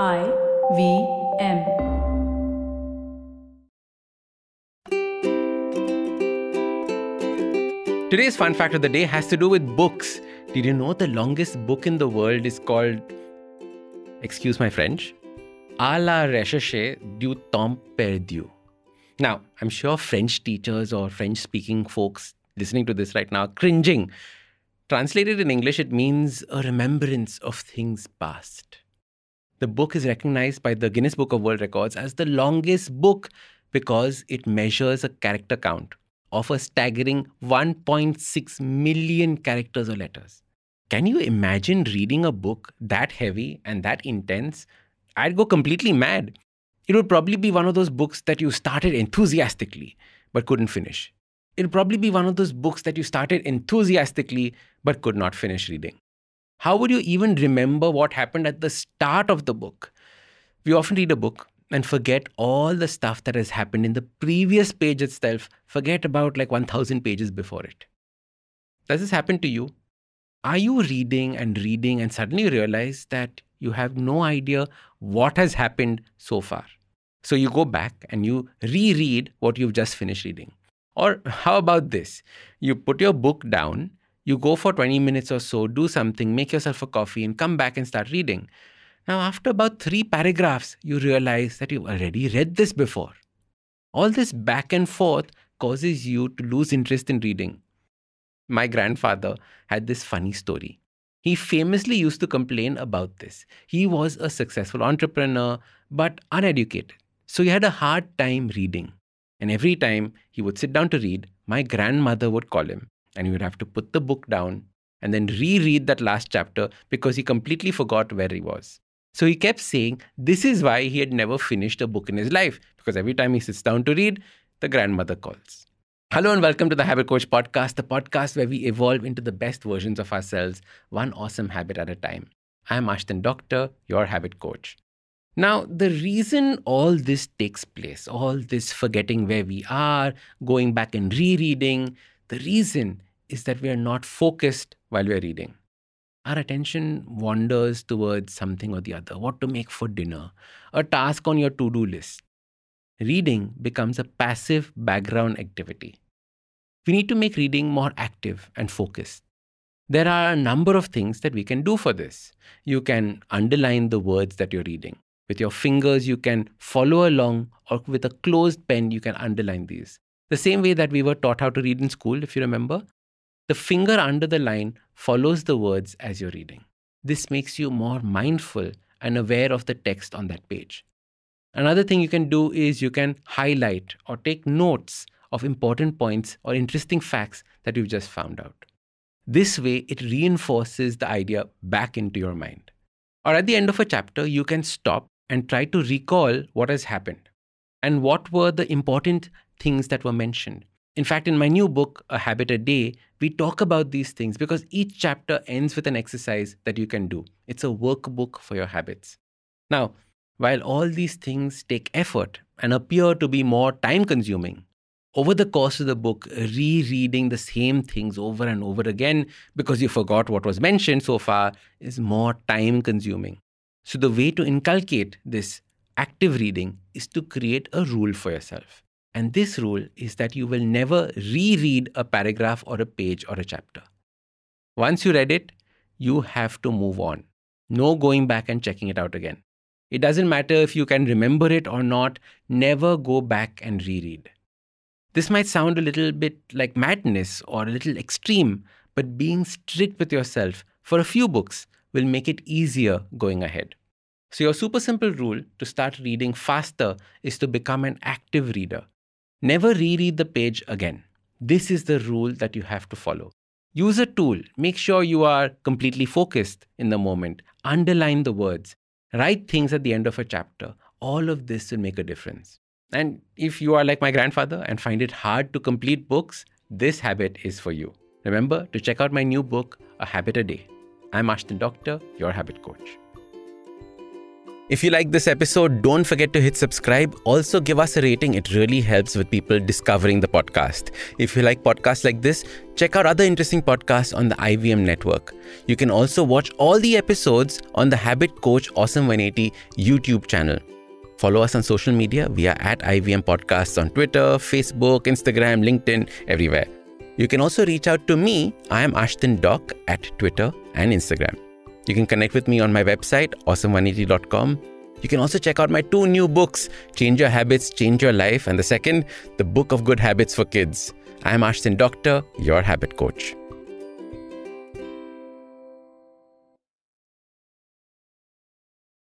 I V M. Today's fun fact of the day has to do with books. Did you know the longest book in the world is called, excuse my French, À la recherche du temps perdu? Now, I'm sure French teachers or French speaking folks listening to this right now are cringing. Translated in English, it means a remembrance of things past. The book is recognized by the Guinness Book of World Records as the longest book because it measures a character count of a staggering 1.6 million characters or letters. Can you imagine reading a book that heavy and that intense? I'd go completely mad. It would probably be one of those books that you started enthusiastically but couldn't finish. It'll probably be one of those books that you started enthusiastically but could not finish reading. How would you even remember what happened at the start of the book? We often read a book and forget all the stuff that has happened in the previous page itself, forget about like 1000 pages before it. Does this happen to you? Are you reading and reading and suddenly realize that you have no idea what has happened so far? So you go back and you reread what you've just finished reading. Or how about this? You put your book down, you go for 20 minutes or so, do something, make yourself a coffee, and come back and start reading. Now, after about three paragraphs, you realize that you've already read this before. All this back and forth causes you to lose interest in reading. My grandfather had this funny story. He famously used to complain about this. He was a successful entrepreneur, but uneducated. So he had a hard time reading. And every time he would sit down to read, my grandmother would call him and he would have to put the book down and then reread that last chapter because he completely forgot where he was. So he kept saying this is why he had never finished a book in his life because every time he sits down to read, the grandmother calls. Hello and welcome to the Habit Coach Podcast, the podcast where we evolve into the best versions of ourselves, one awesome habit at a time. I'm Ashdin Doctor, your habit coach. Now, the reason all this takes place, all this forgetting where we are, going back and rereading, the reason is that we are not focused while we're reading. Our attention wanders towards something or the other what to make for dinner, a task on your to do list. Reading becomes a passive background activity. We need to make reading more active and focused. There are a number of things that we can do for this. You can underline the words that you're reading. With your fingers, you can follow along, or with a closed pen, you can underline these. The same way that we were taught how to read in school, if you remember, the finger under the line follows the words as you're reading. This makes you more mindful and aware of the text on that page. Another thing you can do is you can highlight or take notes of important points or interesting facts that you've just found out. This way, it reinforces the idea back into your mind. Or at the end of a chapter, you can stop and try to recall what has happened and what were the important things that were mentioned. In fact, in my new book, A Habit a Day, we talk about these things because each chapter ends with an exercise that you can do. It's a workbook for your habits. Now, while all these things take effort and appear to be more time consuming, over the course of the book, rereading the same things over and over again because you forgot what was mentioned so far is more time consuming. So, the way to inculcate this active reading is to create a rule for yourself. And this rule is that you will never reread a paragraph or a page or a chapter. Once you read it, you have to move on. No going back and checking it out again. It doesn't matter if you can remember it or not, never go back and reread. This might sound a little bit like madness or a little extreme, but being strict with yourself for a few books will make it easier going ahead. So, your super simple rule to start reading faster is to become an active reader. Never reread the page again. This is the rule that you have to follow. Use a tool. Make sure you are completely focused in the moment. Underline the words. Write things at the end of a chapter. All of this will make a difference. And if you are like my grandfather and find it hard to complete books, this habit is for you. Remember to check out my new book, A Habit a Day. I'm Ashdin Doctor, your habit coach. If you like this episode, don't forget to hit subscribe. Also, give us a rating. It really helps with people discovering the podcast. If you like podcasts like this, check out other interesting podcasts on the IVM network. You can also watch all the episodes on the Habit Coach Awesome 180 YouTube channel. Follow us on social media. We are at IVM Podcasts on Twitter, Facebook, Instagram, LinkedIn, everywhere. You can also reach out to me. I am Ashdin Doc at Twitter and Instagram. You can connect with me on my website, awesome180.com. You can also check out my two new books, Change Your Habits, Change Your Life, and the second, The Book of Good Habits for Kids. I am Ashdin Doctor, your habit coach.